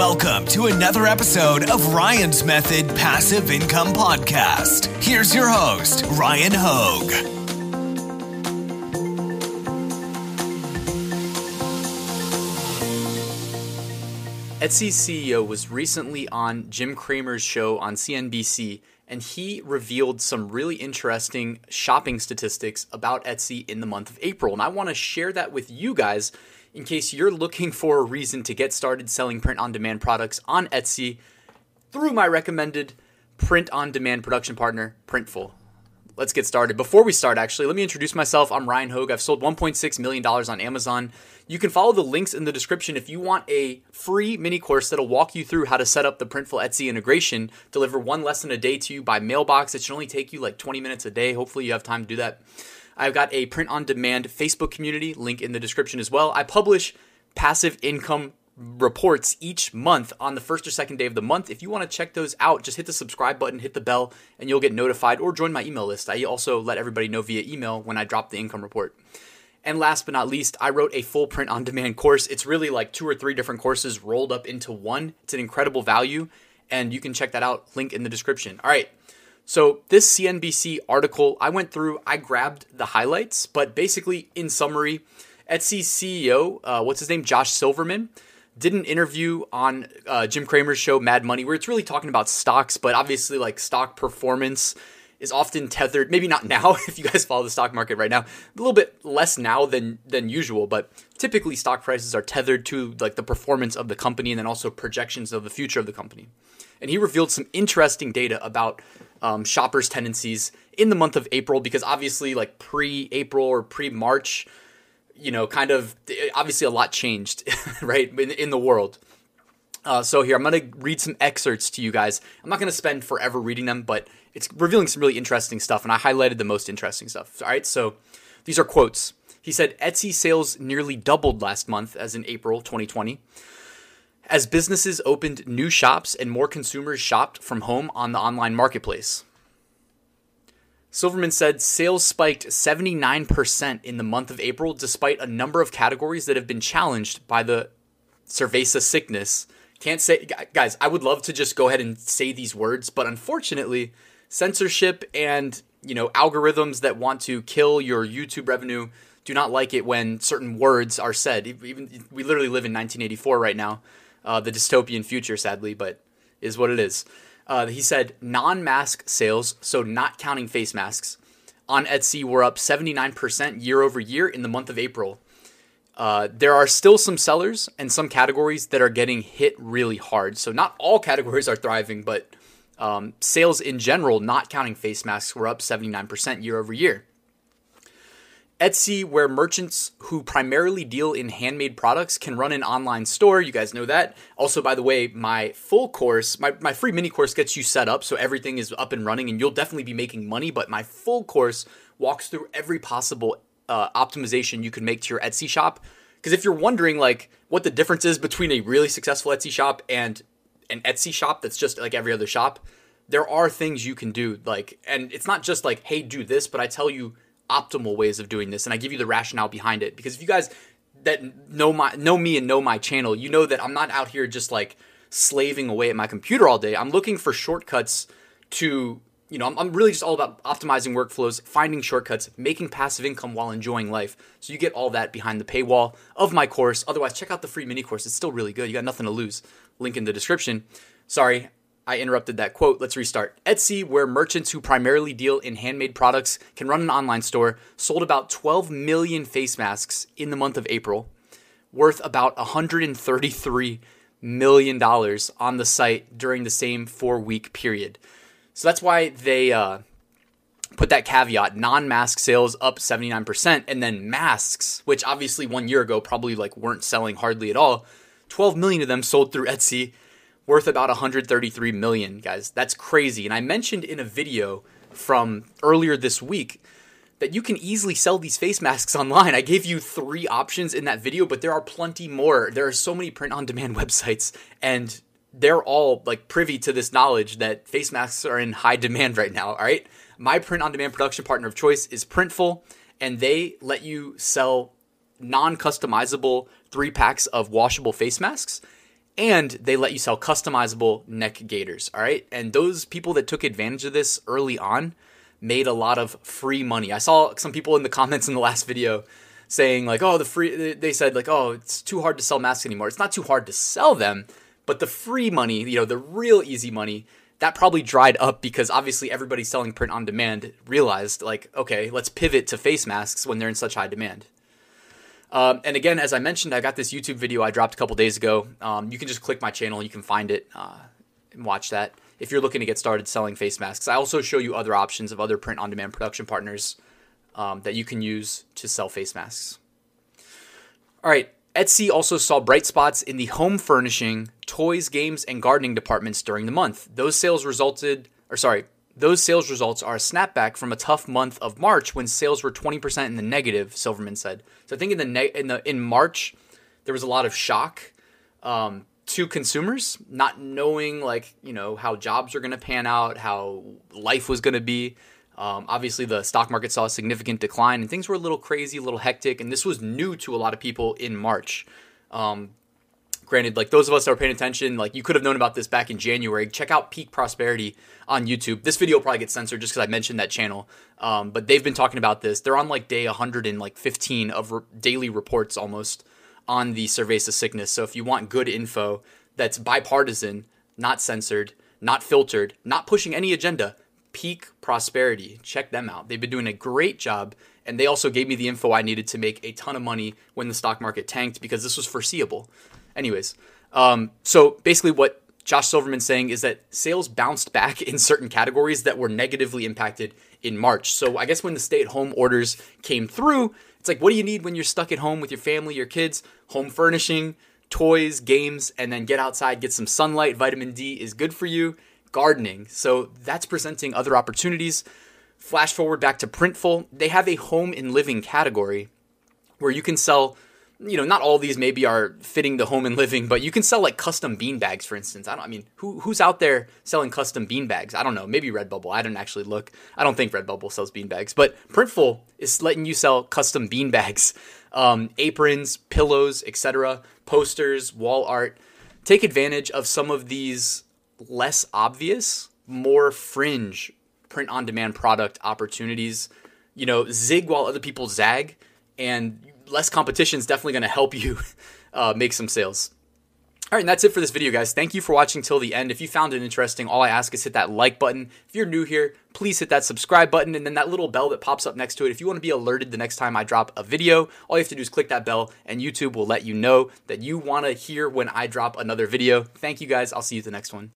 Welcome to another episode of Ryan's Method Passive Income Podcast. Here's your host, Ryan Hogue. Etsy CEO was recently on Jim Cramer's show on CNBC, and he revealed some really interesting shopping statistics about Etsy in the month of April. And I want to share that with you guys in case you're looking for a reason to get started selling print on demand products on Etsy through my recommended print on demand production partner, Printful. Let's get started. Before we start, actually, let me introduce myself. I'm Ryan Hogue. I've sold $1.6 million on Amazon. You can follow the links in the description if you want a free mini course that'll walk you through how to set up the Printful Etsy integration, deliver one lesson a day to you by mailbox. It should only take you like 20 minutes a day. Hopefully, you have time to do that. I've got a print on demand Facebook community, link in the description as well. I publish passive income reports each month on the first or second day of the month. If you want to check those out, just hit the subscribe button, hit the bell, and you'll get notified or join my email list. I also let everybody know via email when I drop the income report. And last but not least, I wrote a full print on demand course. It's really like two or three different courses rolled up into one. It's an incredible value, and you can check that out. Link in the description. All right. So, this CNBC article, I went through, I grabbed the highlights, but basically, in summary, Etsy CEO, uh, what's his name? Josh Silverman, did an interview on uh, Jim Cramer's show, Mad Money, where it's really talking about stocks, but obviously, like stock performance is often tethered maybe not now if you guys follow the stock market right now a little bit less now than than usual but typically stock prices are tethered to like the performance of the company and then also projections of the future of the company and he revealed some interesting data about um, shoppers' tendencies in the month of April because obviously, like pre April or pre March, you know, kind of obviously a lot changed, right, in, in, the world. Uh, so here, I'm going to read some excerpts to you guys. I'm not going to spend forever reading them, but it's revealing some really interesting stuff, and I highlighted the most interesting stuff. All right, so these are quotes. He said Etsy sales nearly doubled last month, as in April 2020. As businesses opened new shops and more consumers shopped from home on the online marketplace. Silverman said sales spiked 79% in the month of April, despite a number of categories that have been challenged by the cerveza sickness. Can't say, guys, I would love to just go ahead and say these words, but unfortunately, censorship and you know algorithms that want to kill your YouTube revenue do not like it when certain words are said. Even we literally live in 1984 right now, uh, the dystopian future, sadly, but is what it is. Uh, he said non mask sales, so not counting face masks, on Etsy were up 79% year over year in the month of April. Uh, there are still some sellers and some categories that are getting hit really hard. So, not all categories are thriving, but um, sales in general, not counting face masks, were up 79% year over year. Etsy, where merchants who primarily deal in handmade products can run an online store. You guys know that. Also, by the way, my full course, my, my free mini course gets you set up so everything is up and running and you'll definitely be making money. But my full course walks through every possible uh, optimization you can make to your Etsy shop. Because if you're wondering, like, what the difference is between a really successful Etsy shop and an Etsy shop that's just like every other shop, there are things you can do. Like, and it's not just like, hey, do this, but I tell you optimal ways of doing this and I give you the rationale behind it because if you guys that know my know me and know my channel, you know that I'm not out here just like slaving away at my computer all day. I'm looking for shortcuts to, you know, I'm, I'm really just all about optimizing workflows, finding shortcuts, making passive income while enjoying life. So you get all that behind the paywall of my course. Otherwise, check out the free mini course. It's still really good. You got nothing to lose. Link in the description. Sorry, I interrupted that quote. Let's restart. Etsy, where merchants who primarily deal in handmade products can run an online store, sold about 12 million face masks in the month of April, worth about 133 million dollars on the site during the same four week period. So that's why they uh, put that caveat: non-mask sales up 79%, and then masks, which obviously one year ago probably like weren't selling hardly at all. 12 million of them sold through Etsy worth about 133 million, guys. That's crazy. And I mentioned in a video from earlier this week that you can easily sell these face masks online. I gave you three options in that video, but there are plenty more. There are so many print on demand websites and they're all like privy to this knowledge that face masks are in high demand right now, all right? My print on demand production partner of choice is Printful and they let you sell non-customizable 3 packs of washable face masks and they let you sell customizable neck gaiters. All right. And those people that took advantage of this early on made a lot of free money. I saw some people in the comments in the last video saying, like, oh, the free, they said, like, oh, it's too hard to sell masks anymore. It's not too hard to sell them, but the free money, you know, the real easy money, that probably dried up because obviously everybody selling print on demand realized, like, okay, let's pivot to face masks when they're in such high demand. Um, and again, as I mentioned, I got this YouTube video I dropped a couple days ago. Um, you can just click my channel, you can find it uh, and watch that if you're looking to get started selling face masks. I also show you other options of other print on demand production partners um, that you can use to sell face masks. All right, Etsy also saw bright spots in the home furnishing, toys, games, and gardening departments during the month. Those sales resulted, or sorry, those sales results are a snapback from a tough month of March when sales were 20% in the negative, Silverman said. So I think in the ne- in the in March there was a lot of shock um, to consumers not knowing like, you know, how jobs are going to pan out, how life was going to be. Um, obviously, the stock market saw a significant decline, and things were a little crazy, a little hectic, and this was new to a lot of people in March. Um, granted, like those of us that are paying attention, like you could have known about this back in January. Check out Peak Prosperity on YouTube. This video probably gets censored just because I mentioned that channel. Um, but they've been talking about this. They're on like day 115 of re- daily reports almost on the cerveza sickness. So if you want good info that's bipartisan, not censored, not filtered, not pushing any agenda, Peak Prosperity. Check them out. They've been doing a great job. And they also gave me the info I needed to make a ton of money when the stock market tanked because this was foreseeable. Anyways, um, so basically, what Josh Silverman's saying is that sales bounced back in certain categories that were negatively impacted in March. So I guess when the stay at home orders came through, it's like, what do you need when you're stuck at home with your family, your kids? Home furnishing, toys, games, and then get outside, get some sunlight. Vitamin D is good for you. Gardening. So that's presenting other opportunities. Flash forward back to Printful. They have a home and living category where you can sell you know, not all these maybe are fitting the home and living, but you can sell like custom bean bags, for instance. I don't. I mean, who who's out there selling custom bean bags? I don't know. Maybe Redbubble. I didn't actually look. I don't think Redbubble sells bean bags, but Printful is letting you sell custom bean bags, um, aprons, pillows, etc., posters, wall art. Take advantage of some of these less obvious, more fringe print-on-demand product opportunities. You know, zig while other people zag, and less competition is definitely going to help you uh, make some sales. All right, and that's it for this video, guys. Thank you for watching till the end. If you found it interesting, all I ask is hit that like button. If you're new here, please hit that subscribe button and then that little bell that pops up next to it. If you want to be alerted the next time I drop a video, all you have to do is click that bell and YouTube will let you know that you want to hear when I drop another video. Thank you, guys. I'll see you at the next one.